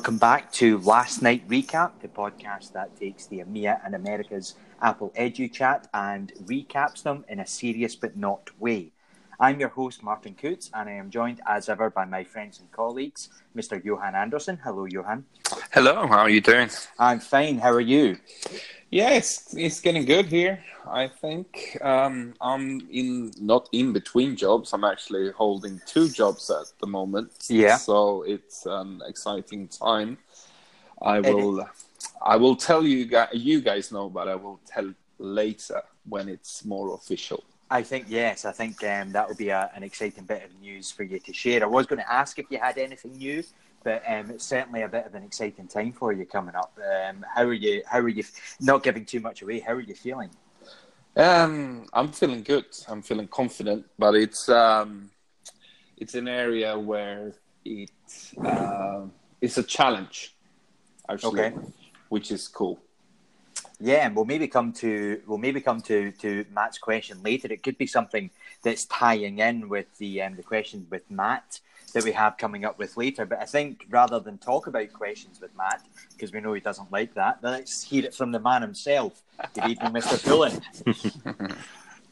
Welcome back to Last Night Recap, the podcast that takes the EMEA and America's Apple Edu chat and recaps them in a serious but not way. I'm your host, Martin Coots, and I am joined as ever by my friends and colleagues, Mr. Johan Anderson. Hello, Johan. Hello, how are you doing? I'm fine. How are you? Yeah, it's it's getting good here. I think um, I'm in not in between jobs. I'm actually holding two jobs at the moment. Yeah. So it's an exciting time. I will I will tell you guys, you guys know, but I will tell later when it's more official. I think yes. I think um, that will be a, an exciting bit of news for you to share. I was going to ask if you had anything new, but um, it's certainly a bit of an exciting time for you coming up. Um, how are you? How are you? Not giving too much away. How are you feeling? Um, I'm feeling good. I'm feeling confident, but it's um, it's an area where it uh, it's a challenge, actually, Okay. which is cool. Yeah, and we'll maybe come to we'll maybe come to to Matt's question later. It could be something that's tying in with the um, the question with Matt that we have coming up with later. But I think rather than talk about questions with Matt, because we know he doesn't like that, let's hear it from the man himself. Good evening, Mr. Pullen.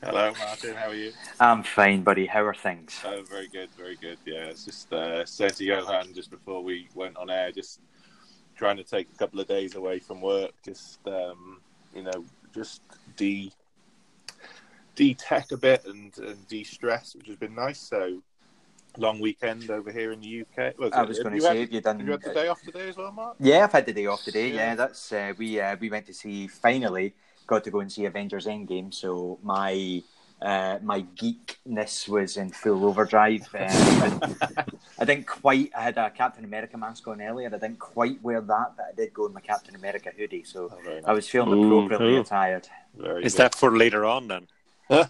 Hello, Martin. How are you? I'm fine, buddy. How are things? Oh, very good, very good. Yeah, it's just uh, said to Johan just before we went on air, just trying to take a couple of days away from work, just um, you know, just de de-tech a bit and, and de-stress, which has been nice. So long weekend over here in the UK. Was I was going to say, had- have you done? Have you had the day off today as well, Mark? Yeah, I've had the day off today. Yeah, Yeah. that's uh, we uh, we went to see finally got to go and see Avengers Endgame. So my uh, my geekness was in full overdrive. Um, I, I didn't quite. I had a Captain America mask on earlier. I didn't quite wear that, but I did go in my Captain America hoodie. So Oh, very I was feeling Ooh, appropriately ooh. attired. Very Is good. that for later on then? It,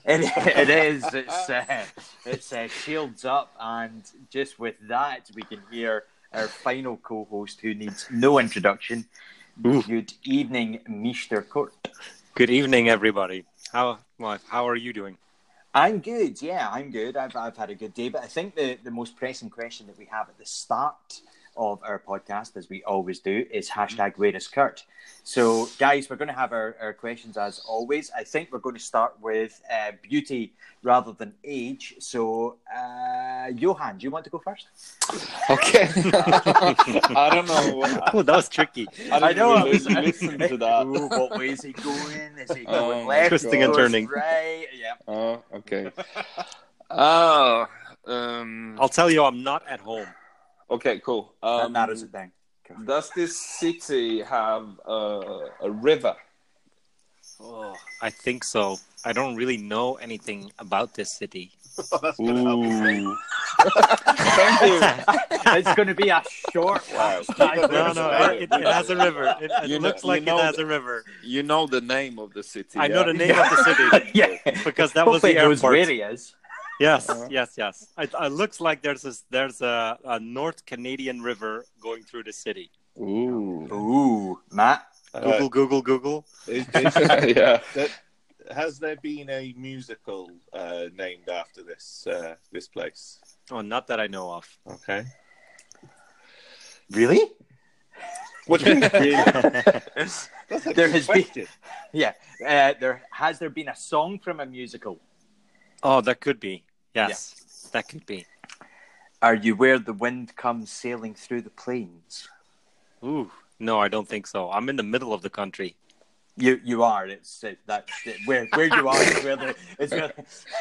it is. It's uh, it's uh, shields up, and just with that, we can hear our final co-host, who needs no introduction. Ooh. Good evening, Mr. Kurt. Good evening, everybody. How well, how are you doing? I'm good. Yeah, I'm good. I've I've had a good day, but I think the the most pressing question that we have at the start of our podcast, as we always do, is hashtag Where is Kurt? So, guys, we're going to have our, our questions as always. I think we're going to start with uh, beauty rather than age. So, uh, Johan, do you want to go first? Okay. I don't know. Oh, that was tricky. I, I didn't know. I really listen to that. Ooh, what way is he going? Is he going Oh, left? Twisting and turning. Right. Yeah. Oh, okay. Oh, um, I'll tell you, I'm not at home. Okay, cool. that Um, narrows it down. Does this city have a, a river? Oh, I think so. I don't really know anything about this city. That's gonna help you. Ooh. Thank you. it's going to be a short one. No, no, it, it, it has a river. It, it You know- looks like you know it has the- a river. You know the name of the city. I know the name of the city yeah. because that was Hopefully the it knows airport. where he is. Yes, Uh-huh. yes, yes. It, it looks like there's a, there's a, a North Canadian river going through the city. Ooh. Ooh, Matt. Uh, Google, Google, Google. is- is- yeah. that- has there been a musical uh, named after this uh, this place? Oh, not that I know of. Okay. Really? What do you mean? That's That's There good has been- Yeah. Uh, there has there been a song from a musical? Oh, that could be. Yes, that could be. Are you where the wind comes sailing through the plains? Ooh, no, I don't think so. I'm in the middle of the country. You you are. It's it, that's it, where where you are. Is where the, is where,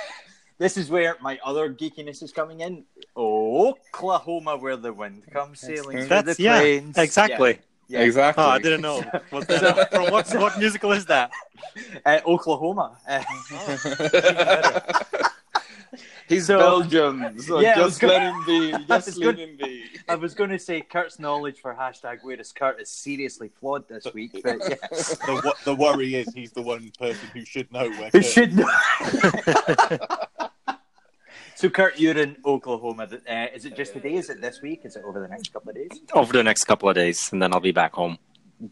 this is where my other geekiness is coming in. Oklahoma, where the wind comes sailing through That's the yeah, plains. exactly. Yeah. Exactly. Oh, I didn't know. Was that from what what musical is that? Uh, Oklahoma. Uh, He's So- Belgian, so Yeah, I was just gonna- let him be. Just let gonna- him be. I was going to say Kurt's knowledge for hashtag Where is Kurt is seriously flawed this week, but yeah. the, the worry is he's the one person who should know where. Who Kurt- should know? so, Kurt, you're in Oklahoma. Uh, is it just today? Is it this week? Is it over the next couple of days? Over the next couple of days, and then I'll be back home.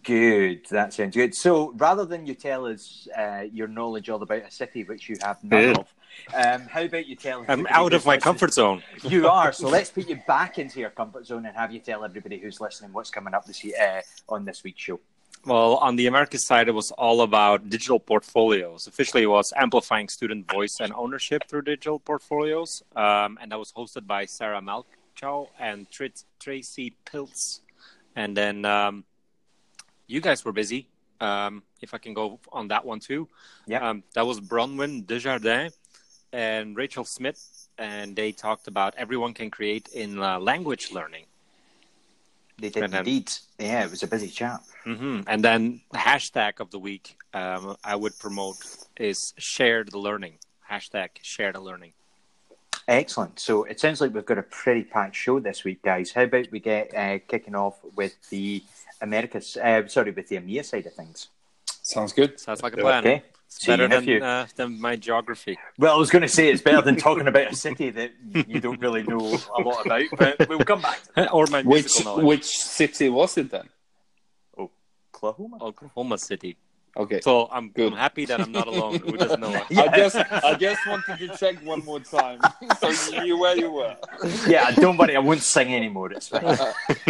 Good, that sounds good. So, rather than you tell us uh, your knowledge all about a city which you have none Good. of, um, how about you tell? Us. I'm out of my listening- comfort zone. You are. So let's put you back into your comfort zone and have you tell everybody who's listening what's coming up this uh, on this week's show. Well, on the Americas side, it was all about digital portfolios. Officially, it was amplifying student voice and ownership through digital portfolios, um, and that was hosted by Sarah Malchow and Tr- Tracy Pilz. And then um, you guys were busy. Um, if I can go on that one too, Yeah. Um, that was Bronwyn Desjardins and Rachel Smith, and they talked about everyone can create in uh, language learning. They did then- indeed. Yeah, it was a busy chat. hmm And then the hashtag of the week um, I would promote is shared learning. Hashtag shared learning. Excellent. So it sounds like we've got a pretty packed show this week, guys. How about we get uh, kicking off with the Americas? Uh, sorry, with the EMEA side of things. Sounds good. Sounds like a plan. Okay. It's See better nephew. than, uh, than my geography. Well, I was going to say it's better than talking about a city that you don't really know a lot about, but we'll come back to or my Which knowledge. which city was it then? Oklahoma. Oklahoma City. Okay. So I'm, Good. I'm happy that I'm not alone. Who doesn't know? Yeah. I just I just wanted to check one more time so you knew where you were. Yeah, don't worry, I won't sing anymore. It's fine.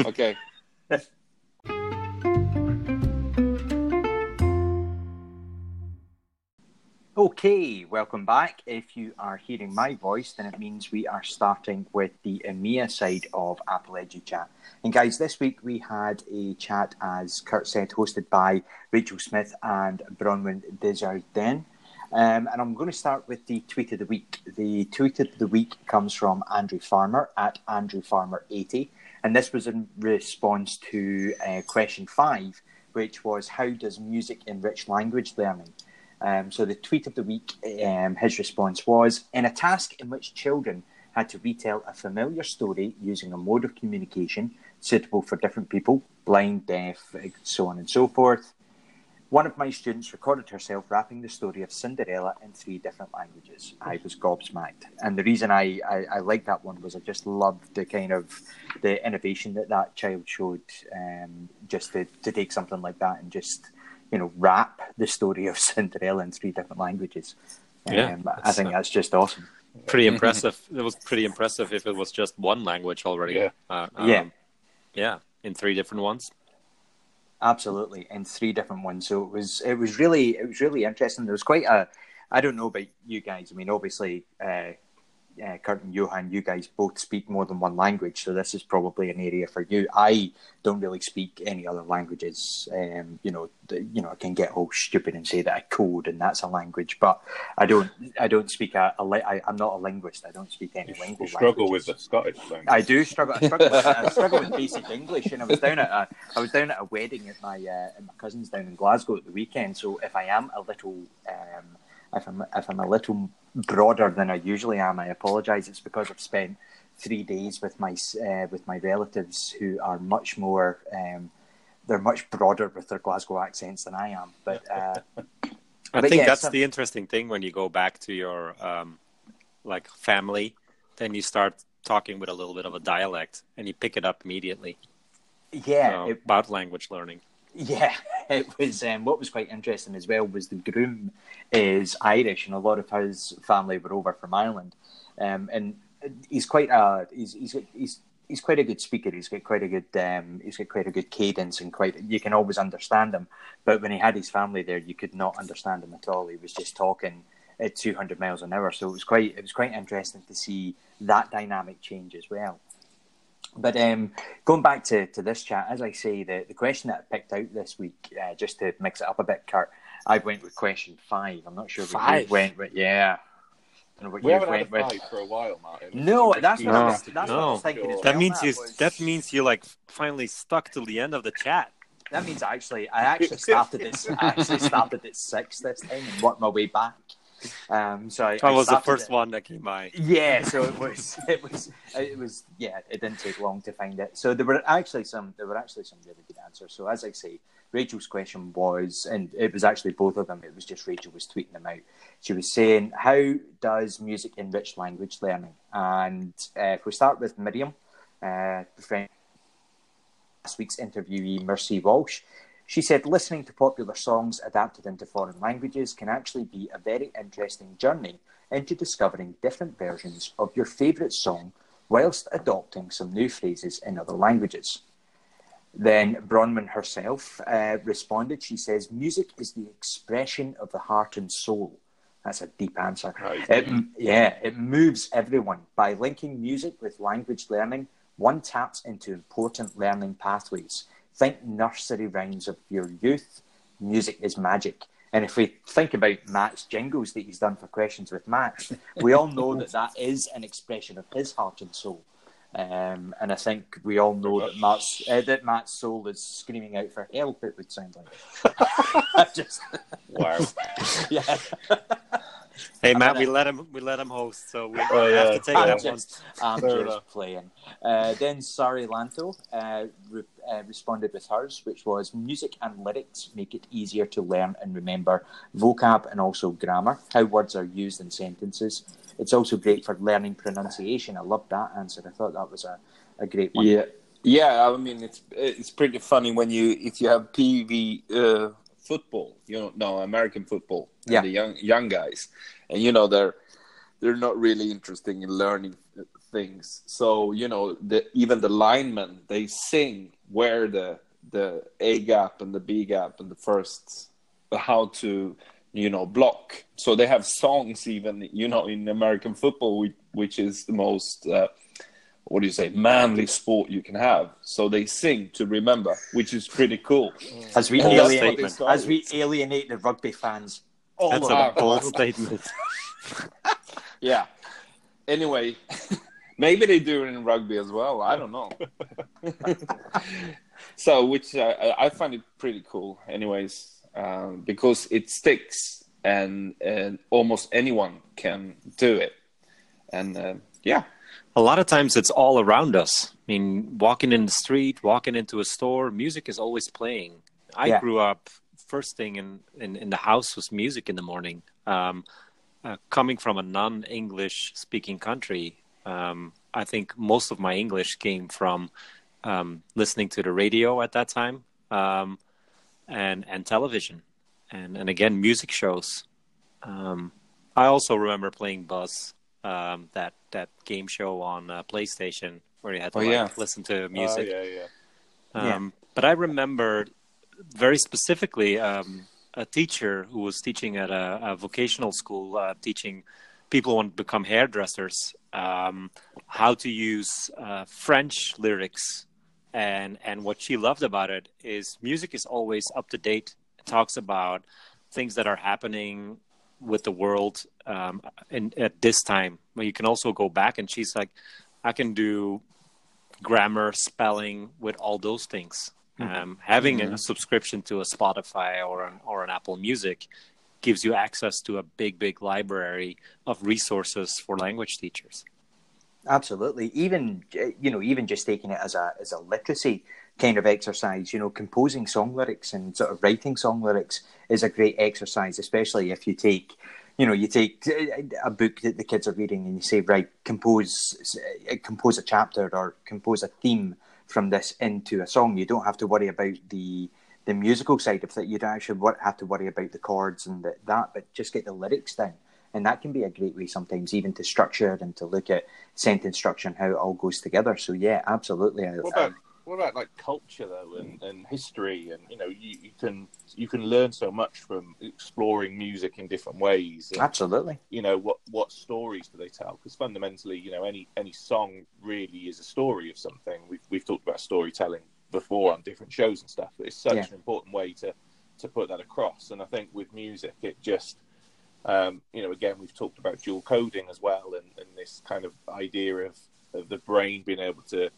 okay. Okay, welcome back. If you are hearing my voice, then it means we are starting with the EMEA side of Apple Edu Chat. And guys, this week we had a chat, as Kurt said, hosted by Rachel Smith and Bronwyn Desjardins. Um, and I'm going to start with the tweet of the week. The tweet of the week comes from Andrew Farmer at Andrew Farmer80. And this was in response to uh, question five, which was How does music enrich language learning? Um, so the tweet of the week, um, his response was In a task in which children had to retell a familiar story using a mode of communication suitable for different people, blind, deaf, so on and so forth, one of my students recorded herself rapping the story of Cinderella in three different languages. I was gobsmacked, and the reason I, I, I liked that one was I just loved the kind of the innovation that that child showed, um, just to, to take something like that and just you know rap the story of Cinderella in three different languages. Yeah, um, I think uh, that's just awesome. Pretty impressive. It was pretty impressive if it was just one language already. Yeah. Uh, Yeah. um, Yeah. In three different ones. Absolutely, in three different ones. So it was it was really it was really interesting. There was quite a I don't know about you guys. I mean, obviously, uh, uh, Kurt and Johan, you guys both speak more than one language, so this is probably an area for you. I don't really speak any other languages. Um, you know, the, you know, I can get all stupid and say that I code and that's a language, but I don't. I don't speak a. a li- I, I'm not a linguist. I don't speak any You, lingual you struggle languages. with the Scottish language. I do struggle. I struggle, with, I struggle with basic English, and I was down at a, I was down at a wedding at my uh, at my cousin's down in Glasgow at the weekend. So if I am a little, um, if I'm if I'm a little broader than I usually am, I apologise. It's because I've spent three days with my uh, with my relatives who are much more. Um, they're much broader with their Glasgow accents than I am, but uh, I But think yeah, that's some- the interesting thing when you go back to your um, like family, then you start talking with a little bit of a dialect, and you pick it up immediately. yeah, So, it, about language learning. Yeah, it was. Um, what was quite interesting as well was the groom is Irish, and a lot of his family were over from Ireland, um, and he's quite a he's he's he's he's quite a good speaker. He's got quite a good um, he's got quite a good cadence, and quite you can always understand him. But when he had his family there, you could not understand him at all. He was just talking at 200 miles an hour. So it was quite it was quite interesting to see that dynamic change as well. But um, going back to, to this chat, as I say, the, the question that I picked out this week, uh, just to mix it up a bit, Kurt, I went with question five. I'm not sure what you went with. Yeah. I don't know what We you haven't had went a with. fight for a while, Martin. No, It's that's been what I No. was, that's what I was No. thinking. as That That well. means you. was- That means you like finally stuck till the end of the chat. That means I actually, I actually started this. I actually started at six this time and worked my way back. Um, so I, That I was the first at- one that came by. Yeah, so it was, it was, it was, yeah. It didn't take long to find it. So there were actually some, there were actually some really good answers. So as I say, Rachel's question was, and it was actually both of them. It was just Rachel was tweeting them out. She was saying, "How does music enrich language learning?" And uh, if we start with Miriam, uh, friend, last week's interviewee, Mercy Walsh. She said listening to popular songs adapted into foreign languages can actually be a very interesting journey into discovering different versions of your favourite song whilst adopting some new phrases in other languages. Then Bronwyn herself uh, responded. She says, Music is the expression of the heart and soul. That's a deep answer. It, yeah, it moves everyone. By linking music with language learning, one taps into important learning pathways. Think nursery rhymes of your youth. Music is magic. And if we think about Matt's jingles that he's done for questions with Matt, we all know that that is an expression of his heart and soul. Um, and I think we all know that Matt's, uh, that Matt's soul is screaming out for help. It would sound like. just wow. yeah. Hey Matt, we let him we let him host, so we Oh, yeah. have to take I'm that one. just, I'm Fair just enough. playing. Uh, then Sari Lanto uh, re- uh, responded with hers, which was music and lyrics make it easier to learn and remember vocab and also grammar, how words are used in sentences. It's also great for learning pronunciation. I love that answer. I thought that was a, a great one. Yeah, yeah. I mean, it's it's pretty funny when you if you have PV uh, football, you know, no American football, and Yeah. the young young guys, and you know they're they're not really interested in learning things. So you know, the, even the linemen they sing where the the A gap and the B gap and the first how to you know block. So they have songs even you know in American football, which, which is the most. Uh, what do you say manly sport you can have. So they sing to remember which is pretty cool. As we And that's what alienate, as we alienate the rugby fans, all That's a bold statement. yeah. Anyway maybe they do it in rugby as well. I don't know. So which uh, I- i find it pretty cool anyways um, because it sticks and and almost anyone can do it. And uh, yeah A lot of times it's all around us. I mean, walking in the street, walking into a store, music is always playing. I Yeah. grew up first thing in, in, in the house was music in the morning. Um, uh, coming from a non-English speaking country, um, I think most of my English came from um, listening to the radio at that time um, and and television, and and again music shows. Um, I also remember playing Buzz, um, that that game show on uh, PlayStation where you had to Oh, like, yeah. listen to Oh, music. yeah, yeah. Um, But I remember very specifically um, a teacher who was teaching at a, a vocational school, uh, teaching people who want to become hairdressers um, how to use uh, French lyrics. And, and what she loved about it is music is always up to date. It talks about things that are happening with the world um, in, at this time. But you can also go back, and she's like, I can do grammar, spelling, with all those things. Um, having a subscription to a Spotify or an or an Apple Music gives you access to a big, big library of resources for language teachers. Absolutely. Even you know, even just taking it as a as a literacy kind of exercise, you know, composing song lyrics and sort of writing song lyrics is a great exercise, especially if you take, you know, you take a book that the kids are reading and you say, right, compose compose a chapter or compose a theme from this into a song. You don't have to worry about the the musical side of it. You don't actually have to worry about the chords and the, that, but just get the lyrics down. And that can be a great way sometimes even to structure and to look at sentence structure and how it all goes together. So yeah, absolutely. What about what about like culture though, and, and history, and you know, you, you can you can learn so much from exploring music in different ways. And, absolutely. you know what what stories do they tell? Because fundamentally, you know, any any song really is a story of something. We've we've talked about storytelling before on different shows and stuff, but it's such Yeah. an important way to to put that across. And I think with music, it just um, you know, again, we've talked about dual coding as well, and, and this kind of idea of, of the brain being able to to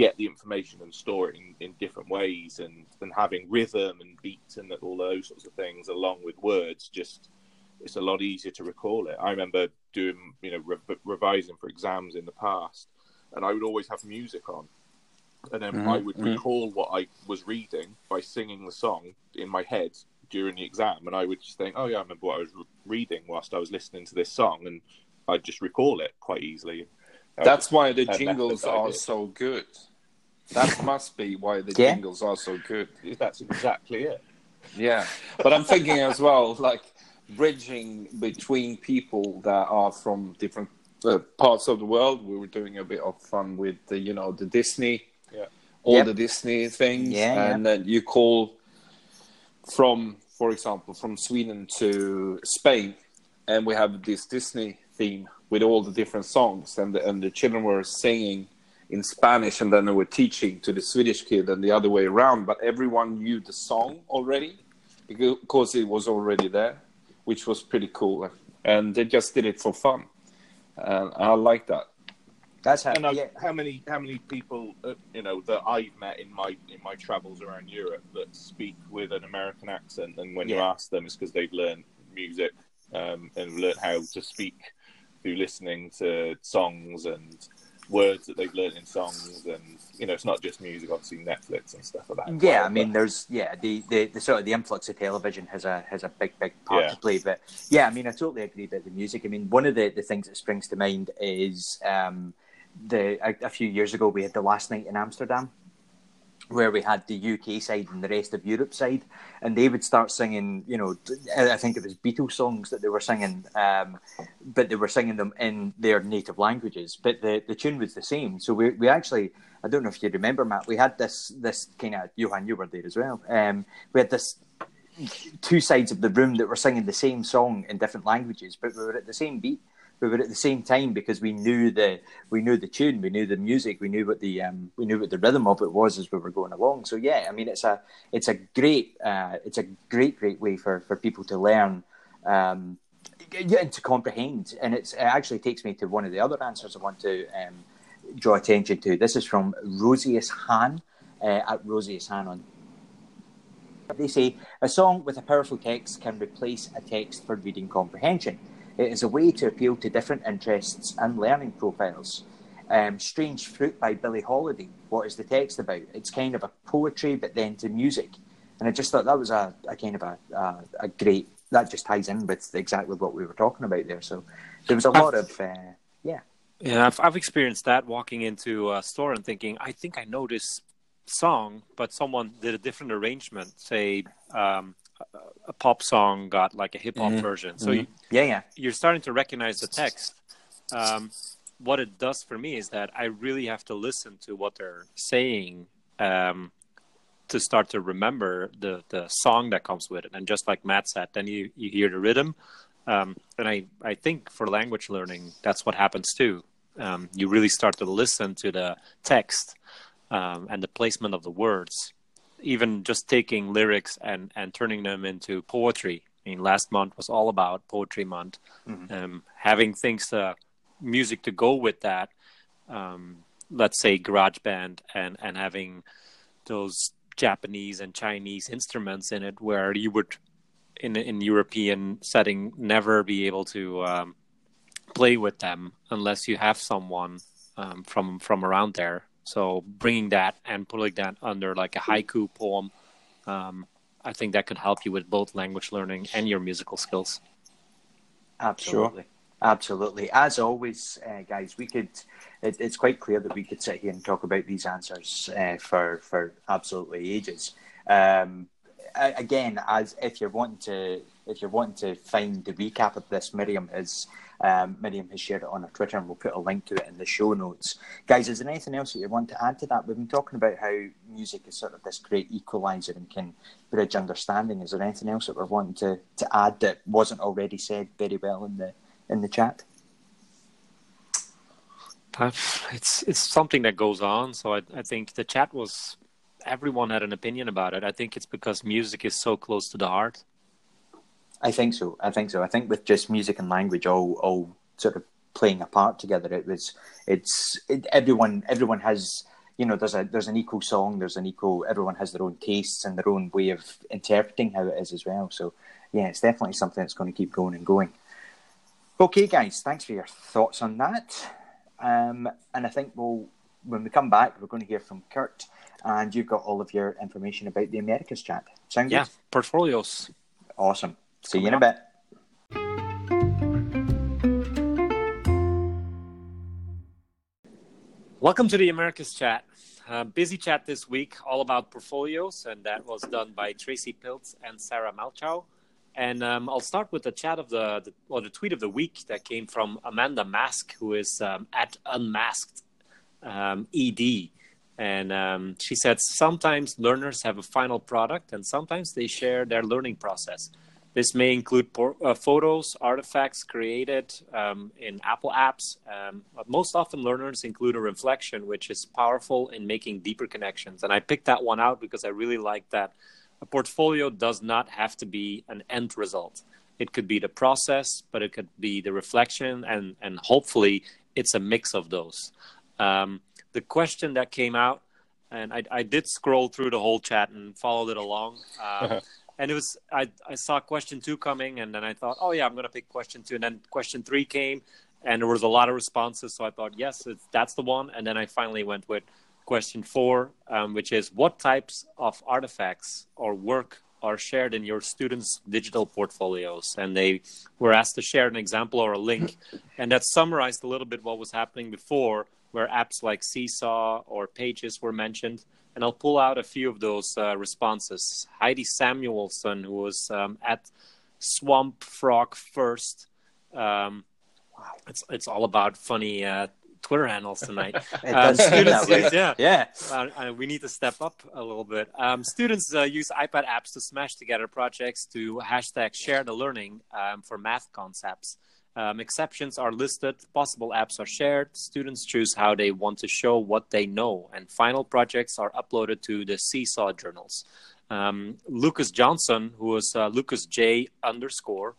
get the information and store it in, in different ways, and, and having rhythm and beats and all those sorts of things along with words. Just it's a lot easier to recall it. I remember doing, you know, re- revising for exams in the past, and I would always have music on, and then Mhm, I would mhm. recall what I was reading by singing the song in my head during the exam, and I would just think, "Oh yeah, I remember what I was re- reading whilst I was listening to this song," and I'd just recall it quite easily. That's why the jingles are so good That must be why the Yeah. jingles are so good. That's exactly it. Yeah, but I'm thinking as well, like bridging between people that are from different uh, parts of the world. We were doing a bit of fun with the, you know, the Disney, Yeah. all Yep. the Disney things, Yeah, and then you call from, for example, from Sweden to Spain, and we have this Disney theme with all the different songs, and the, and the children were singing in Spanish, and then they were teaching to the Swedish kid, and the other way around. But everyone knew the song already because it was already there, which was pretty cool. And they just did it for fun, and I like that. That's how. And I've- yeah, how many how many people uh, you know that I've met in my in my travels around Europe that speak with an American accent, and when you ask them, it's because they've learned music um, and learned how to speak through listening to songs and words that they've learned in songs, and you know it's not just music. Obviously, Netflix and stuff like that. Yeah, well, I mean, but- there's yeah the, the, the sort of the influx of television has a has a big big part Yeah. to play. But yeah, I mean, I totally agree about the music. I mean, one of the, the things that springs to mind is um, the a, a few years ago we had the last night in Amsterdam. Where we had the UK side and the rest of Europe side, and they would start singing, you know, I think it was Beatles songs that they were singing, um, but they were singing them in their native languages. But the, the tune was the same. So we, we actually, I don't know if you remember, Matt, we had this this kind of Johan, you were there as well. Um, we had this two sides of the room that were singing the same song in different languages, but we were at the same beat. Were at the same time because we knew the we knew the tune, we knew the music, we knew what the um, we knew what the rhythm of it was as we were going along. So yeah, I mean it's a it's a great uh, it's a great great way for, for people to learn um, and to comprehend. And it's, it actually takes me to one of the other answers I want to um, draw attention to. This is from Rosius Han uh, at Rosius Han on they say a song with a powerful text can replace a text for reading comprehension. It is a way to appeal to different interests and learning profiles. Um, Strange Fruit by Billie Holiday. What is the text about? It's kind of a poetry, but then to music. And I just thought that was a, a kind of a, a, a great, that just ties in with exactly what we were talking about there. So there was a lot of, uh, yeah. Yeah, I've, I've experienced that walking into a store and thinking, I think I know this song, but someone did a different arrangement. Say, um, a, pop song got like a hip hop Mhm. version. So Mhm. you, Yeah, yeah. you're starting to recognize the text. Um, what it does for me is that I really have to listen to what they're saying um, to start to remember the, the song that comes with it. And just like Matt said, then you, you hear the rhythm. Um, and I, I think for language learning, that's what happens too. Um, you really start to listen to the text um, and the placement of the words, even just taking lyrics and, and turning them into poetry. I mean, last month was all about poetry month. Um, having things to music to go with that, um, let's say GarageBand, and and having those Japanese and Chinese instruments in it, where you would, in in European setting, never be able to um, play with them unless you have someone um, from from around there. So bringing that and putting that under like a haiku poem, um, I think that could help you with both language learning and your musical skills. Absolutely. Absolutely. As always, uh, guys, we could. It, it's quite clear that we could sit here and talk about these answers uh, for for absolutely ages. Um, again, as if you're wanting to, if you're wanting to find the recap of this, Miriam has um, Miriam has shared it on her Twitter, and we'll put a link to it in the show notes. Guys, is there anything else that you want to add to that? We've been talking about how music is sort of this great equalizer and can bridge understanding. Is there anything else that we're wanting to, to add that wasn't already said very well in the in the chat? It's it's something that goes on. So I, I think the chat was everyone had an opinion about it. I think it's because music is so close to the heart. I think so. I think so. I think with just music and language all all sort of playing a part together, it was it's it, everyone everyone has you know there's a there's an equal song, there's an equal everyone has their own tastes and their own way of interpreting how it is as well. So yeah, it's definitely something that's going to keep going and going. Okay, guys, thanks for your thoughts on that. Um, and I think we'll when we come back, we're going to hear from Kurt, and you've got all of your information about the Americas chat. Sound Yeah, good? portfolios. Awesome. See you in a bit. Welcome to the Americas chat. Uh, busy chat this week, all about portfolios, and that was done by Tracy Piltz and Sarah Malchow. And um, I'll start with the chat of the, the, or the tweet of the week that came from Amanda Mask, who is um, at Unmasked um, ED. And um, she said sometimes learners have a final product, and sometimes they share their learning process. This may include por- uh, photos, artifacts created um, in Apple apps. Um, but most often, learners include a reflection, which is powerful in making deeper connections. And I picked that one out because I really like that a portfolio does not have to be an end result. It could be the process, but it could be the reflection, and, and hopefully, it's a mix of those. Um, the question that came out, and I, I, did scroll through the whole chat and followed it along. Um, and it was I, I saw question two coming and then i thought oh yeah i'm going to pick question two. And then question three came and there was a lot of responses. So i thought yes that's the one. And then i finally went with question four um, which is what types of artifacts or work are shared in your students digital portfolios? And they were asked to share an example or a link. And that summarized a little bit what was happening before where apps like seesaw or pages were mentioned and I'll pull out a few of those uh, responses. Heidi Samuelson, who was um, at Swamp Frog First. Um, wow, it's it's all about funny uh, Twitter handles tonight. um, students, yeah, yeah. Uh, we need to step up a little bit. Um, students uh, use iPad apps to smash together projects to hashtag share the learning um, for math concepts. Um, exceptions are listed, possible apps are shared, students choose how they want to show what they know, and final projects are uploaded to the Seesaw journals. Um, Lucas Johnson, who was uh, Lucas J underscore,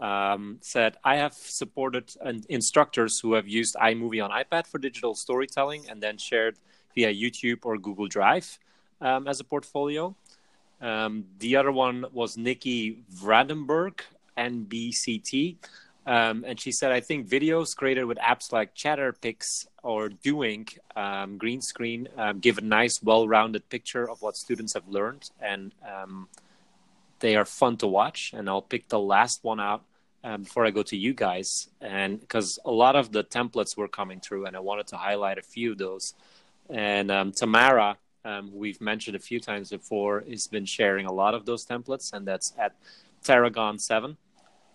um, said, I have supported instructors who have used iMovie on iPad for digital storytelling and then shared via YouTube or Google Drive um, as a portfolio. Um, the other one was Nikki Vradenberg, NBCT, um, and she said, I think videos created with apps like Chatterpix or Do Ink um, Green Screen um, give a nice, well rounded picture of what students have learned. And um, they are fun to watch. And I'll pick the last one out um, before I go to you guys. And because a lot of the templates were coming through, and I wanted to highlight a few of those. And um, Tamara, we've mentioned a few times before, has been sharing a lot of those templates, and that's at Tarragon 7.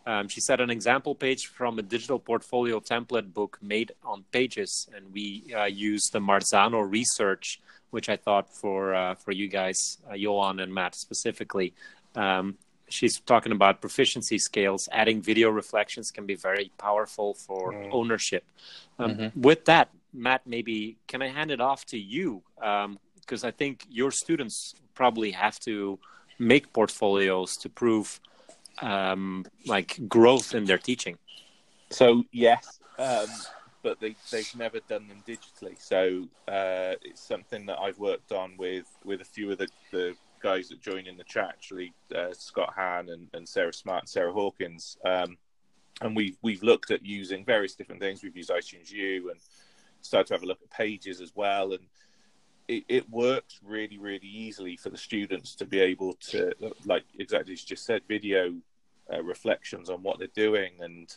Um, she said an example page from a digital portfolio template book made on Pages, and we uh, used the Marzano research, which I thought for uh, for you guys, uh, Johan and Matt specifically. Um, she's talking about proficiency scales. Adding video reflections can be very powerful for mm. ownership. Um, mm-hmm. With that, Matt, maybe can I hand it off to you because um, I think your students probably have to make portfolios to prove um, like growth in their teaching. So yes, um, but they they've never done them digitally. So uh, it's something that I've worked on with with a few of the, the guys that join in the chat, actually uh, Scott Han and, and Sarah Smart and Sarah Hawkins. Um, and we've we've looked at using various different things. We've used iTunes U and started to have a look at pages as well. And it, it, works really, really easily for the students to be able to, like exactly as you just said, video uh, reflections on what they're doing. And,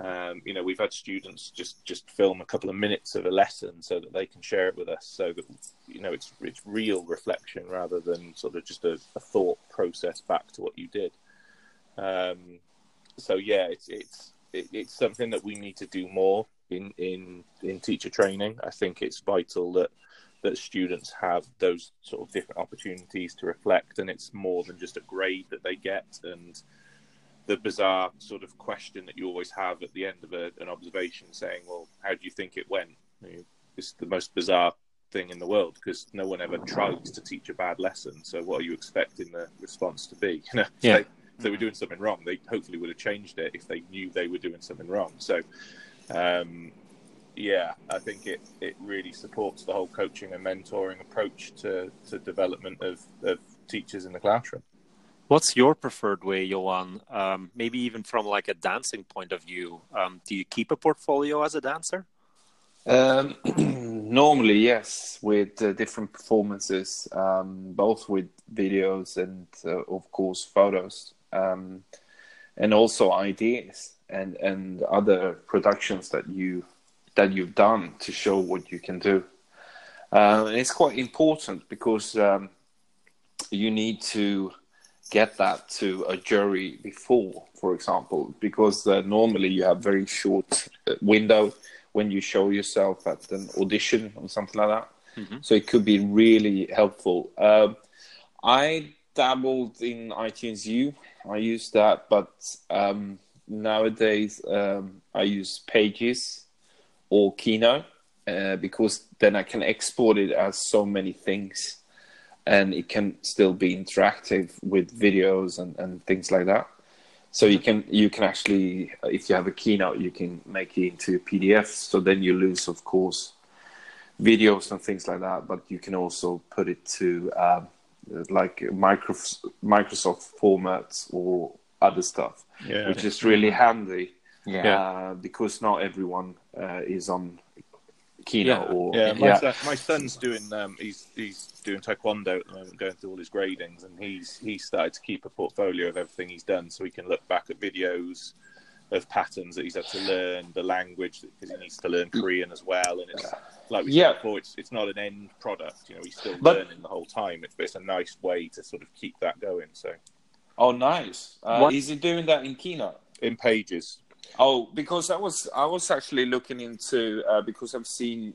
um, you know, we've had students just, just film a couple of minutes of a lesson so that they can share it with us so that, you know, it's, it's real reflection rather than sort of just a, a thought process back to what you did. Um, so, yeah, it's, it's, it, it's something that we need to do more in, in, in teacher training. I think it's vital that, that students have those sort of different opportunities to reflect, and it's more than just a grade that they get and the bizarre sort of question that you always have at the end of a, an observation, saying, "Well, how do you think it went?" It's the most bizarre thing in the world because no one ever tries to teach a bad lesson. So, what are you expecting the response to be? You know, yeah. They, if they were doing something wrong, they hopefully would have changed it if they knew they were doing something wrong. So, um, yeah, I think it, it really supports the whole coaching and mentoring approach to, to development of, of teachers in the classroom. What's your preferred way, Johan? Um, maybe even from like a dancing point of view. Um, do you keep a portfolio as a dancer? Um, normally, yes, with uh, different performances, um, both with videos and, uh, of course, photos, um, and also ideas and and other productions that you that you've done to show what you can do. Uh, and it's quite important because um, you need to get that to a jury before, for example, because uh, normally you have very short uh, window when you show yourself at an audition or something like that. Mhm. So it could be really helpful. Um, I dabbled in iTunes U. I use that, but um, nowadays um, I use Pages or Keynote uh, because then I can export it as so many things, and it can still be interactive with videos and, and things like that. So you can you can actually, if you have a Keynote, you can make it into PDFs. So then you lose, of course, videos and things like that. But you can also put it to um, like Microsoft Microsoft formats or other stuff, Yeah. which is really handy Yeah. uh, because not everyone uh, is on Keynote Yeah. or Yeah, my, yeah. Son, my son's doing um, he's he's doing taekwondo at the moment, going through all his gradings, and he's he's started to keep a portfolio of everything he's done, so he can look back at videos of patterns that he's had to learn, the language because he needs to learn Korean as well, and it's like we Yeah. said before, it's it's not an end product, you know, he's still But- learning the whole time. It's, but it's a nice way to sort of keep that going. So Oh, nice. Uh, What- Is he doing that in Keynote? in pages, Oh, because I was I was actually looking into uh, because I've seen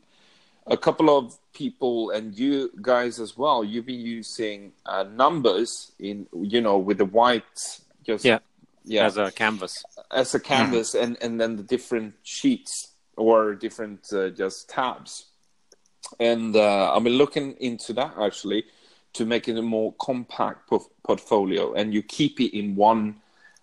a couple of people and you guys as well. You've been using uh, numbers in you know with the white just Yeah. yeah as a canvas. as a canvas and and then the different sheets or different uh, just tabs and uh, i've been looking into that actually to make it a more compact portfolio and you keep it in one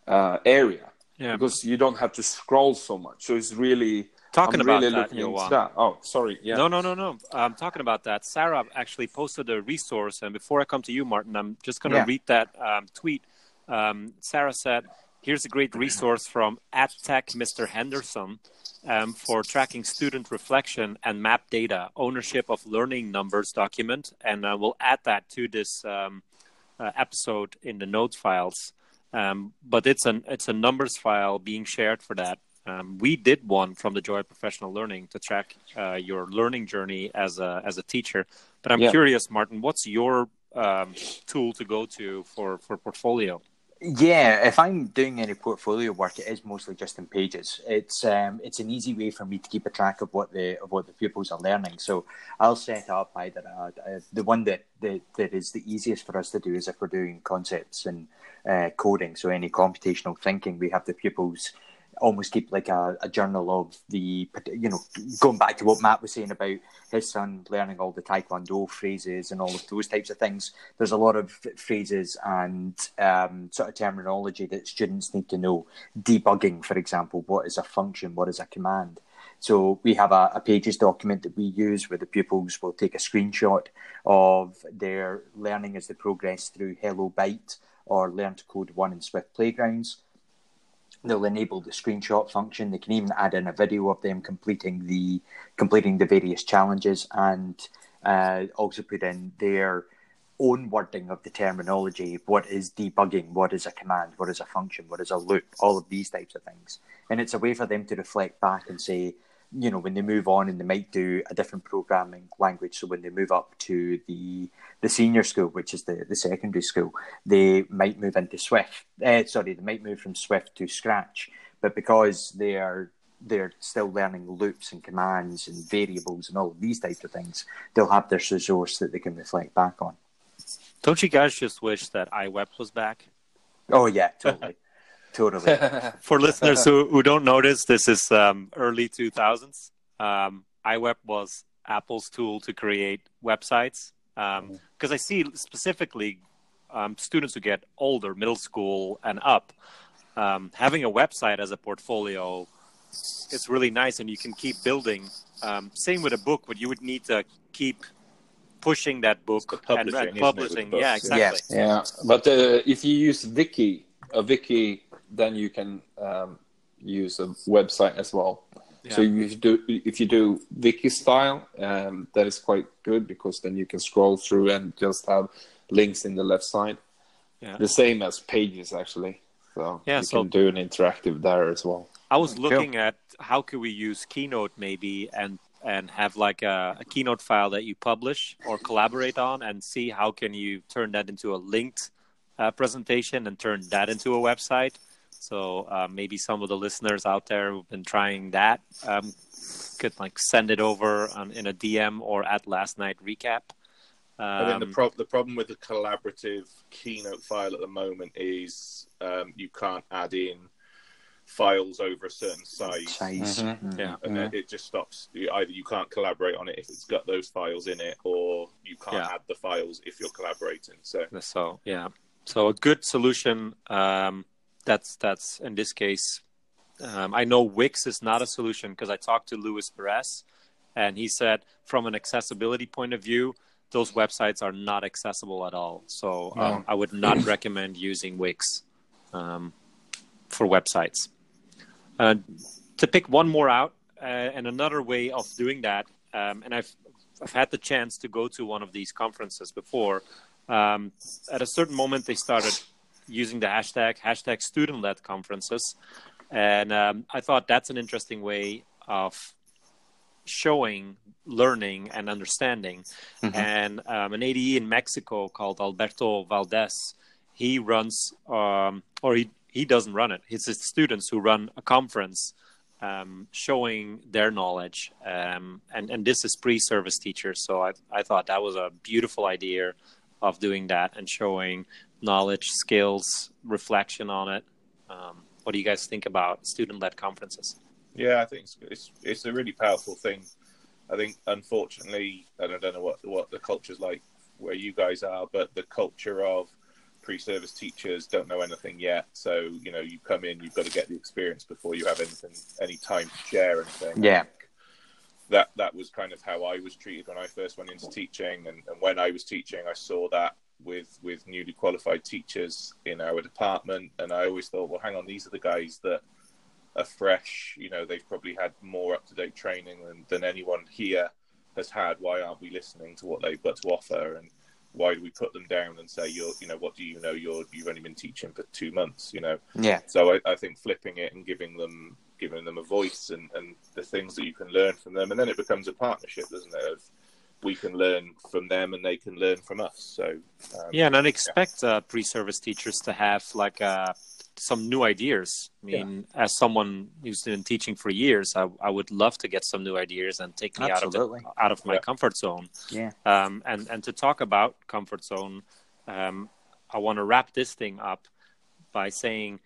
uh, area Yeah. because you don't have to scroll so much so it's really Talking I'm about really that, looking into Johan. that oh sorry yeah No, no, no, no. I'm talking about that. Sarah actually posted a resource, and before I come to you, Martin, I'm just going to Yeah. read that um, tweet. Um, Sarah said, "Here's a great resource from at Tech Mr. Henderson um, for tracking student reflection and map data, ownership of learning numbers document, and uh, we'll add that to this um, uh, episode in the notes files. Um, but it's an it's a numbers file being shared for that. Um, we did one from the Joy of Professional Learning to track uh, your learning journey as a as a teacher. But I'm Yeah. curious, Martin, what's your um, tool to go to for for portfolio? Yeah, if I'm doing any portfolio work, it is mostly just in pages. It's um, it's an easy way for me to keep a track of what the of what the pupils are learning. So I'll set up either a, a, the one that, that that is the easiest for us to do is if we're doing concepts and uh, coding. So any computational thinking, we have the pupils almost keep like a, a journal of the you know going back to what Matt was saying about his son learning all the taekwondo phrases and all of those types of things. There's a lot of phrases and um, sort of terminology that students need to know. Debugging, for example, what is a function, what is a command. So we have a, a pages document that we use where the pupils will take a screenshot of their learning as they progress through Hello Byte or Learn to Code One in Swift Playgrounds. They'll enable the screenshot function. They can even add in a video of them completing the completing the various challenges, and uh, also put in their own wording of the terminology. What is debugging? What is a command? What is a function? What is a loop? All of these types of things, and it's a way for them to reflect back and say, you know, when they move on and they might do a different programming language. So when they move up to the the senior school, which is the, the secondary school, they might move into Swift. Uh, sorry, they might move from Swift to Scratch, but because they are they're still learning loops and commands and variables and all of these types of things, they'll have this resource that they can reflect back on. Don't you guys just wish that iWeb was back? Oh yeah, totally, totally. For listeners who, who don't notice, this is um, early 2000s. Um, iWeb was Apple's tool to create websites. Because I see specifically um, students who get older, middle school and up, um, having a website as a portfolio is really nice, and you can keep building. Um, same with a book, but you would need to keep pushing that book publishing, and isn't it, with publishing. books? Yeah, Yeah. exactly. Yeah, but uh, if you use Wiki, a Wiki, then you can um, use a website as well. So Yeah. if you do if you do Wiki style, um, that is quite good because then you can scroll through and just have links in the left side. Yeah. The same as Pages actually. So Yeah, you so- can do an interactive there as well. I was Cool. looking at how could we use Keynote maybe and and have like a, a, keynote file that you publish or collaborate on, and see how can you turn that into a linked uh, presentation and turn that into a website. So uh, maybe some of the listeners out there who've been trying that um, could like send it over on, in a DM or at last night recap. Um, I think the, um, pro- the problem with the collaborative keynote file at the moment is um, you can't add in files over a certain size. size. Mm-hmm. Yeah, and mm-hmm. it just stops. Either you can't collaborate on it if it's got those files in it, or you can't yeah. add the files if you're collaborating. So, so yeah, so a good solution. Um, that's that's in this case. Um, I know Wix is not a solution because I talked to Luis Perez, and he said from an accessibility point of view, those websites are not accessible at all. So um, I would not recommend using Wix um, for websites. Uh, to pick one more out, uh, and another way of doing that, um, and I've I've had the chance to go to one of these conferences before. Um, at a certain moment, they started using the hashtag hashtag student led conferences, and um, I thought that's an interesting way of showing learning and understanding. Mm-hmm. And um, an ADE in Mexico called Alberto Valdez, he runs, um, or he he doesn't run it. It's his students who run a conference um, showing their knowledge. Um, and, and this is pre-service teachers. So I, I thought that was a beautiful idea of doing that and showing knowledge, skills, reflection on it. Um, what do you guys think about student-led conferences? Yeah, I think it's, it's, it's a really powerful thing. I think, unfortunately, and I don't know what what the culture's like where you guys are, but the culture of pre-service teachers don't know anything yet. So you know, you come in, you've got to get the experience before you have anything, any time to share anything. Yeah. That that was kind of how I was treated when I first went into teaching, and, and when I was teaching, I saw that with with newly qualified teachers in our department, and I always thought, well, hang on, these are the guys that are fresh. You know, they've probably had more up to date training than, than anyone here has had. Why aren't we listening to what they've got to offer? And why do we put them down and say you're you know what do you know you're you've only been teaching for two months you know yeah so I, I think flipping it and giving them giving them a voice and and the things that you can learn from them and then it becomes a partnership doesn't it of we can learn from them and they can learn from us so um, yeah and i expect yeah. uh, pre-service teachers to have like a some new ideas. I mean, yeah. as someone who's been teaching for years, I, I would love to get some new ideas and take me Absolutely. out of the, out of my yeah. comfort zone. Yeah. Um, and and to talk about comfort zone, um, I want to wrap this thing up by saying,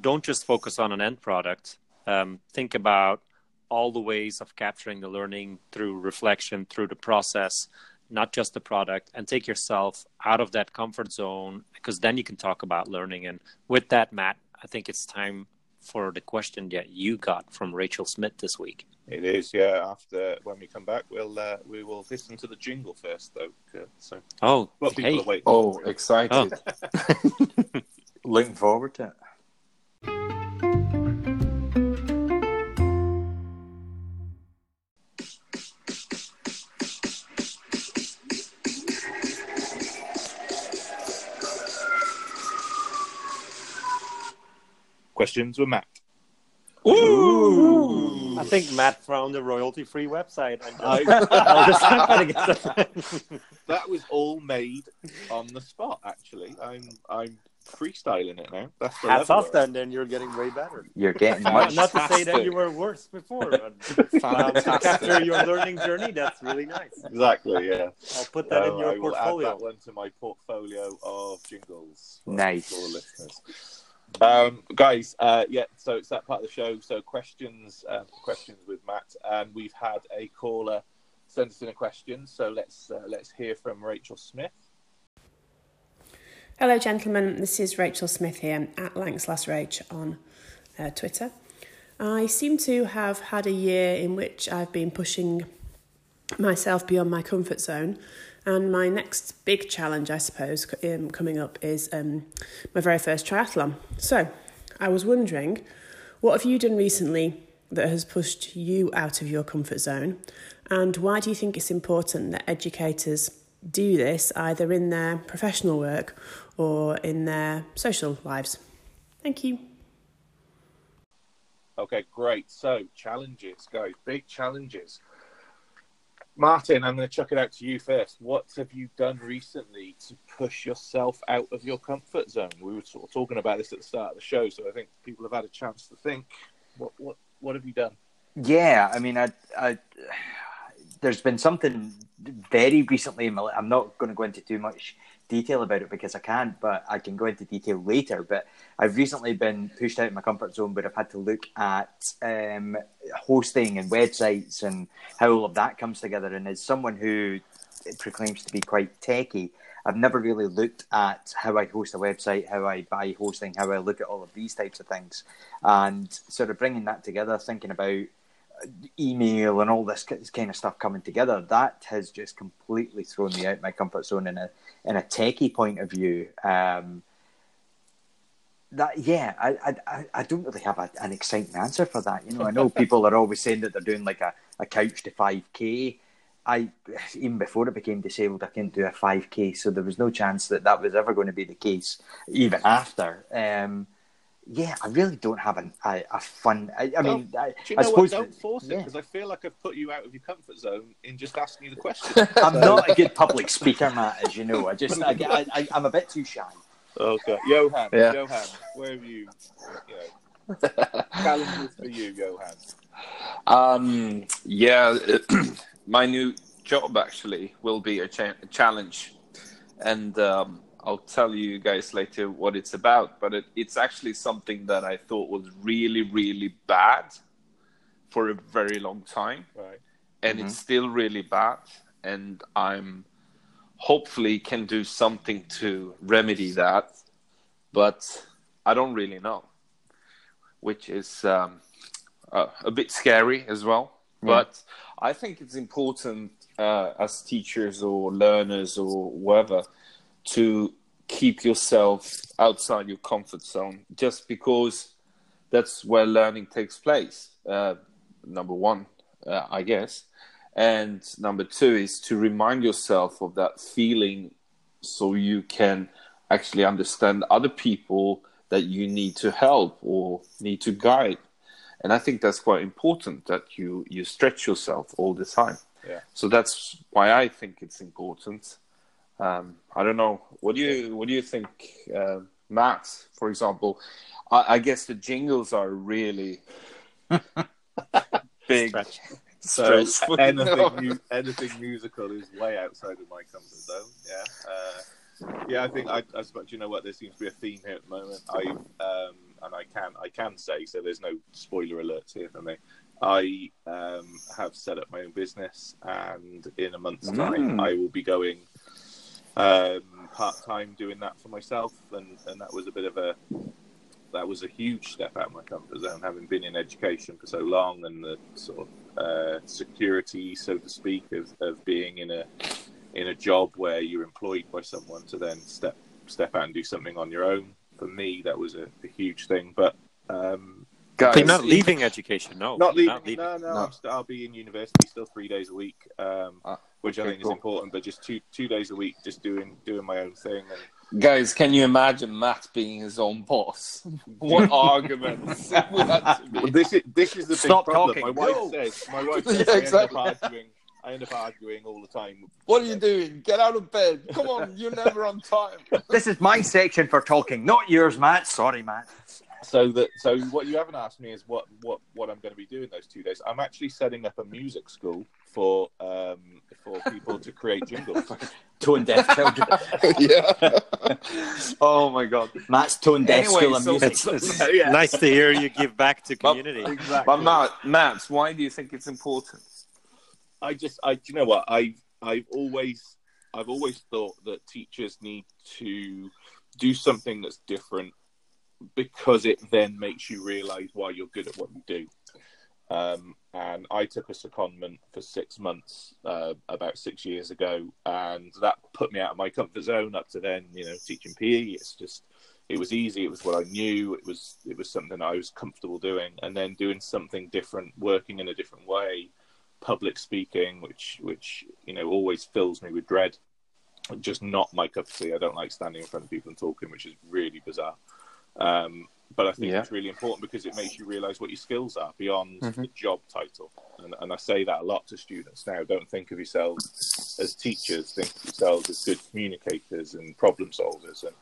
don't just focus on an end product. Um, think about all the ways of capturing the learning through reflection, through the process, not just the product, and take yourself out of that comfort zone because then you can talk about learning. And with that, Matt, I think it's time for the question that you got from Rachel Smith this week. It is, yeah. After when we come back, we'll uh, we will listen to the jingle first, though. So, oh, well, hey. oh, excited! Oh. Looking forward to it. Questions with Matt. Ooh. I think Matt found a royalty-free website. that was all made on the spot. Actually, I'm I'm freestyling it now. That's the Hats off, then. Then you're getting way better. You're getting much. Not to say that you were worse before. But, um, after your learning journey, that's really nice. Exactly. Yeah. I'll put that in your I portfolio. Will add that one to my portfolio of jingles. Nice. For listeners. Um, guys, uh, yeah, so it's that part of the show. So questions, uh, questions with Matt, and we've had a caller send us in a question. So let's uh, let's hear from Rachel Smith. Hello, gentlemen. This is Rachel Smith here at Lanxlasrach on uh, Twitter. I seem to have had a year in which I've been pushing myself beyond my comfort zone and my next big challenge, I suppose, um, coming up is um, my very first triathlon. So I was wondering, what have you done recently that has pushed you out of your comfort zone? And why do you think it's important that educators do this either in their professional work or in their social lives? Thank you. Okay, great. So, challenges, guys, big challenges. Martin, I'm going to chuck it out to you first. What have you done recently to push yourself out of your comfort zone? We were sort of talking about this at the start of the show, so I think people have had a chance to think. What what what have you done? Yeah, I mean, I, I, there's been something very recently. I'm not going to go into too much detail about it because I can't, but I can go into detail later. But I've recently been pushed out of my comfort zone where I've had to look at um, hosting and websites and how all of that comes together. And as someone who proclaims to be quite techie, I've never really looked at how I host a website, how I buy hosting, how I look at all of these types of things, and sort of bringing that together, thinking about email and all this kind of stuff coming together, that has just completely thrown me out my comfort zone in a in a techie point of view. Um, that yeah, I, I I don't really have a, an exciting answer for that. You know, I know people are always saying that they're doing like a, a couch to five k. I even before it became disabled, I couldn't do a five k, so there was no chance that that was ever going to be the case. Even after, um, yeah, I really don't have an, a, a fun. I, I mean, I, Do you I suppose what? Don't that- force it yeah. because I feel like I've put you out of your comfort zone in just asking you the question. I'm not a good public speaker, Matt, as you know. I just, I, I, I, I'm a bit too shy. okay, Johan, Yeah. Johan, where have you? You know, challenges for you, Johan. Um, yeah, my new job actually will be a, cha- a challenge, and um, I'll tell you guys later what it's about. But it, it's actually something that I thought was really, really bad for a very long time, Right. and it's still really bad. And I'm hopefully can do something to remedy that, but I don't really know, which is um, uh, a bit scary as well. But I think it's important uh, as teachers or learners or whoever to keep yourself outside your comfort zone just because that's where learning takes place. Uh, number one, uh, I guess. And number two is to remind yourself of that feeling so you can actually understand other people that you need to help or need to guide. And I think that's quite important that you, you stretch yourself all the time. Yeah. So that's why I think it's important. Um, I don't know. What do you what do you think, uh, Matt? For example, I, I guess the jingles are really big. Stretch. So anything, mu- anything musical is way outside of my comfort zone. Yeah, uh, yeah. I think I, I suppose you know what. There seems to be a theme here at the moment. I um, and I can I can say so. There's no spoiler alerts here for me. I um, have set up my own business, and in a month's time, Mm. I will be going um, part time doing that for myself, and and that was a bit of a that was a huge step out of my comfort zone, having been in education for so long, and the sort of uh, security, so to speak, of, of being in a in a job where you're employed by someone to then step step out and do something on your own. For me, that was a, a huge thing. But um, Guys, You're not leaving education, no. not leaving. not leaving. No, no, No. I'm st- I'll be in university still three days a week, um, Ah, which I think cool. is important. But just two two days a week, just doing doing my own thing. And Guys, can you imagine Matt being his own boss? What arguments it would have to be. Well, this is this is the big problem. talking. My wife Go. says. My wife Yeah, says I exactly. end up arguing. I end up arguing all the time. What are you doing? Get out of bed. Come on, you're never on time. This is my section for talking, not yours, Matt. Sorry, Matt. So that so what you haven't asked me is what what what I'm going to be doing those two days. I'm actually setting up a music school for um for people to create jingles. Tone deaf children. yeah. oh my god. Matt's tone deaf Anyway, school of so- music. It's, it's Yeah. nice to hear you give back to But- community. exactly. But Matt, Matt, why do you think it's important? I just, I, do you know what? I, I've always, I've always thought that teachers need to do something that's different because it then makes you realise why you're good at what you do. Um, and I took a secondment for six months uh, about six years ago, and that put me out of my comfort zone. Up to then, you know, teaching PE, it's just it was easy. It was what I knew. It was it was something I was comfortable doing, and then doing something different, working in a different way, public speaking, which which you know always fills me with dread. Just not my cup of tea. I don't like standing in front of people and talking, which is really bizarre. Um, but I think Yeah. it's really important because it makes you realize what your skills are beyond Mhm. the job title. And, and I say that a lot to students now. Don't think of yourselves as teachers. Think of yourselves as good communicators and problem solvers. And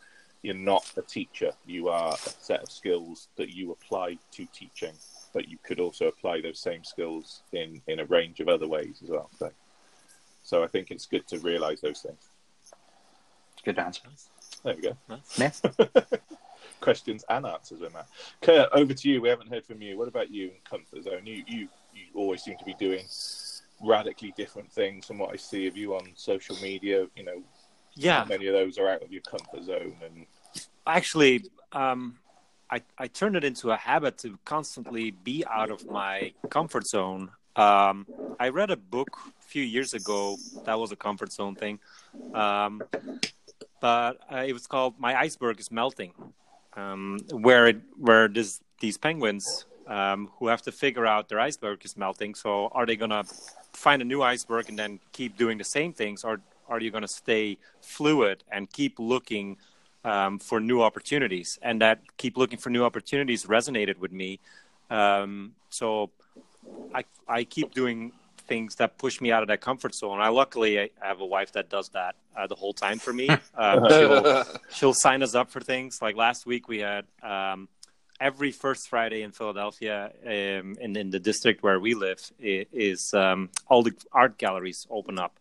you're not a teacher. You are a set of skills that you apply to teaching, but you could also apply those same skills in, in a range of other ways as well. So, so I think it's good to realize those things. Good answer. There we go. Yeah. Questions and answers with Matt. Kurt, over to you. We haven't heard from you. What about you in comfort zone? You you you always seem to be doing radically different things from what I see of you on social media. You know, Yeah, many of those are out of your comfort zone? And actually, um, I I turned it into a habit to constantly be out of my comfort zone. Um, I read a book a few years ago that was a comfort zone thing, um, but uh, it was called "My Iceberg is Melting," um, where it, where this these penguins um, who have to figure out their iceberg is melting. So, are they gonna find a new iceberg and then keep doing the same things, or are you gonna stay fluid and keep looking? um, for new opportunities, and that keep looking for new opportunities resonated with me. Um, so I I keep doing things that push me out of that comfort zone. I luckily I have a wife that does that uh, the whole time for me. Um, she'll she'll sign us up for things. Like last week we had um, every first Friday in Philadelphia, um, in in the district where we live, is um, all the art galleries open up.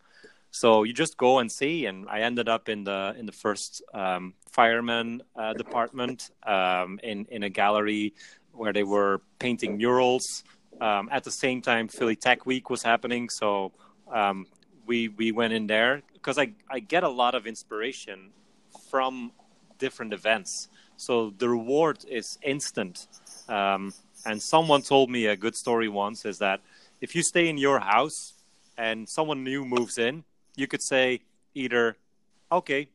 So you just go and see, and I ended up in the in the first um, fireman uh, department um, in in a gallery where they were painting murals. Um, at the same time, Philly Tech Week was happening, so um, we we went in there because I I get a lot of inspiration from different events. So the reward is instant. Um, and someone told me a good story once is that if you stay in your house and someone new moves in, you could say either, okay,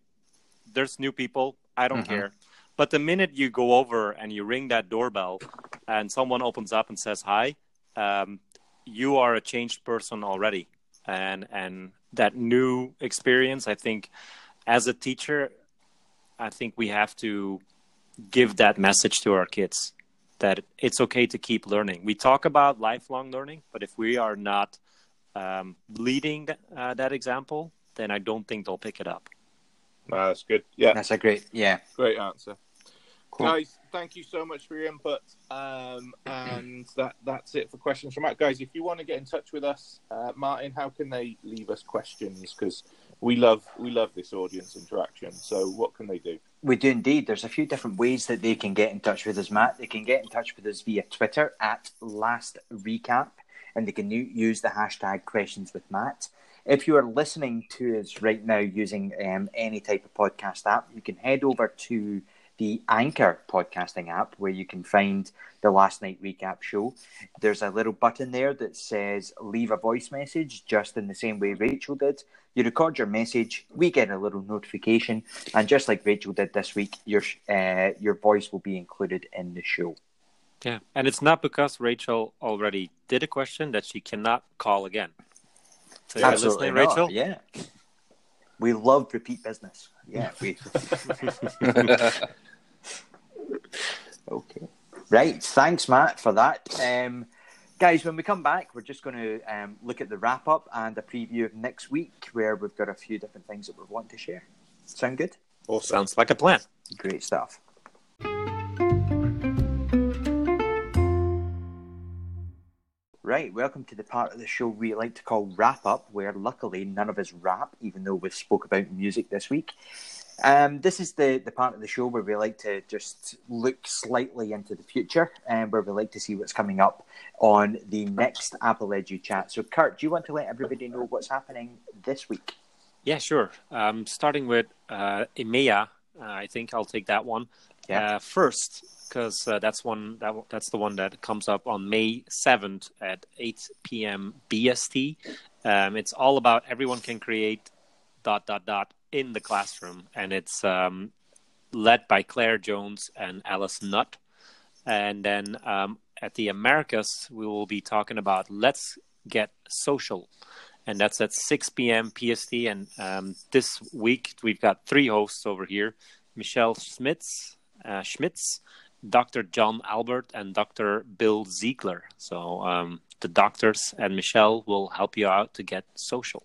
there's new people, I don't Mhm. care. But the minute you go over and you ring that doorbell and someone opens up and says hi, um, you are a changed person already. And and that new experience, I think, as a teacher, I think we have to give that message to our kids that it's okay to keep learning. We talk about lifelong learning, but if we are not um, leading th- uh, that example, then I don't think they'll pick it up. no, that's good. Yeah, That's a great, yeah. great answer. Cool. Guys, thank you so much for your input. Um, and that that's it for questions from Matt. Guys, if you want to get in touch with us, uh, Martin, how can they leave us questions? Because we love we love this audience interaction. So what can they do? We do indeed. There's a few different ways that they can get in touch with us, Matt. They can get in touch with us via Twitter at Last Recap, and they can use the hashtag Questions with Matt. If you are listening to us right now using um, any type of podcast app, you can head over to the Anchor podcasting app where you can find the last night recap show. There's a little button there that says leave a voice message, just in the same way Rachel did. You record your message, we get a little notification, and just like Rachel did this week, your uh, your voice will be included in the show. Yeah, and it's not because Rachel already did a question that she cannot call again. So you're listening, not, Rachel. Yeah, we love repeat business. Yeah, we okay. Right, thanks, Matt, for that. Um, guys, when we come back, we're just going to um, look at the wrap up and a preview of next week, where we've got a few different things that we want to share. Sound good? Awesome. Sounds like a plan. Great stuff. Right, welcome to the part of the show we like to call wrap up, where luckily none of us rap, even though we spoke about music this week. Um, this is the, the part of the show where we like to just look slightly into the future and where we like to see what's coming up on the next Apple Edu chat. So, Kurt, do you want to let everybody know what's happening this week? Yeah, sure. Um, starting with uh, EMEA, uh, I think I'll take that one Yeah. uh, first because uh, that's one that that's the one that comes up on May seventh at eight p.m. BST. Um, it's all about everyone can create dot dot dot in the classroom, and it's um, led by Claire Jones and Alice Nutt. And then um, at the Americas, we will be talking about let's get social and that's at 6 p.m. PST. And um, this week we've got three hosts over here: Michelle Schmitz, uh, Schmitz, Dr. John Albert and Dr. Bill Ziegler. So um, the doctors and Michelle will help you out to get social.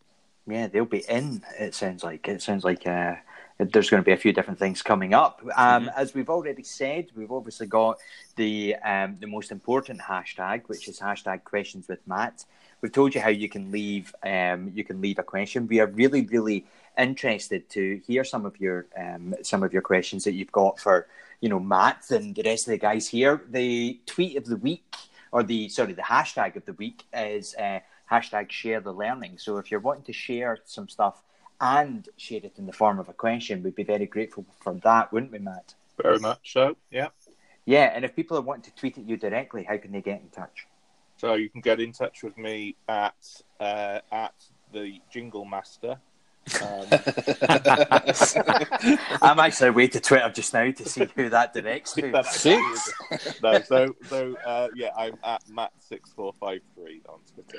Yeah, they'll be in. It sounds like it sounds like uh, there's going to be a few different things coming up. Um, mm-hmm. As we've already said, we've obviously got the um, the most important hashtag, which is hashtag questions with Matt. We've told you how you can leave um, you can leave a question. We are really really interested to hear some of your um, some of your questions that you've got for you know Matt and the rest of the guys here. The tweet of the week or the sorry the hashtag of the week is. Uh, hashtag share the learning. So if you're wanting to share some stuff and share it in the form of a question, we'd be very grateful for that, wouldn't we, Matt? Very much so, yeah. Yeah, and if people are wanting to tweet at you directly, how can they get in touch? So you can get in touch with me at uh, at the Jingle Master. Um, I'm actually away to Twitter just now to see who that directs to. Six? no, so so uh, yeah, I'm at Matt six four five three on Twitter.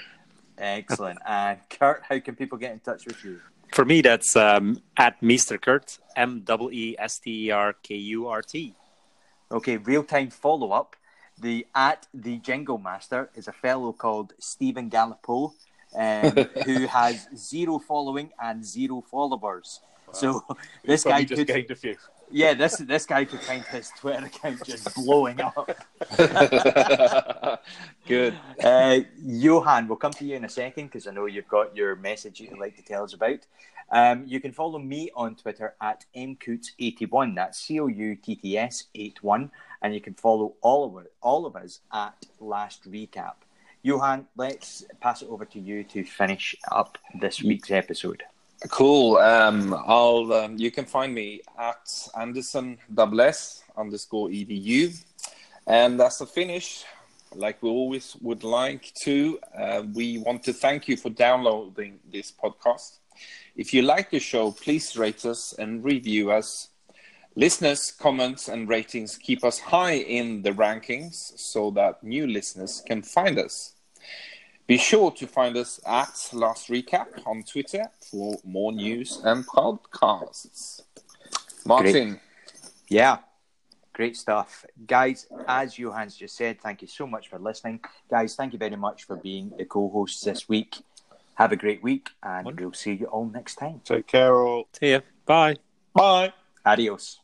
Excellent. And Kurt, how can people get in touch with you? For me, that's um, at Mr. Kurt, M W E S T E R K U R T. Okay, real time follow up. The at the Jingle Master is a fellow called Stephen Gallipo, um, who has zero following and zero followers. Wow. So this guy just could, gained a few yeah, this this guy could find his Twitter account just blowing up. Good. Uh, Johan, we'll come to you in a second because I know you've got your message you'd like to tell us about. Um, you can follow me on Twitter at mcoutts81. That's C O U T T S 81. And you can follow all of all of us at Last Recap. Johan, let's pass it over to you to finish up this week's episode. Cool. Um, I'll. Um, you can find me at Anderson S underscore edu. And as a finish, like we always would like to, uh, we want to thank you for downloading this podcast. If you like the show, please rate us and review us. Listeners' comments and ratings keep us high in the rankings so that new listeners can find us. Be sure to find us at Last Recap on Twitter for more news and podcasts. Martin. Great. Yeah, great stuff. Guys, as Johannes just said, thank you so much for listening. Guys, thank you very much for being the co hosts this week. Have a great week, and Wonderful. we'll see you all next time. Take care, all. See ya. Bye. Bye. Adios.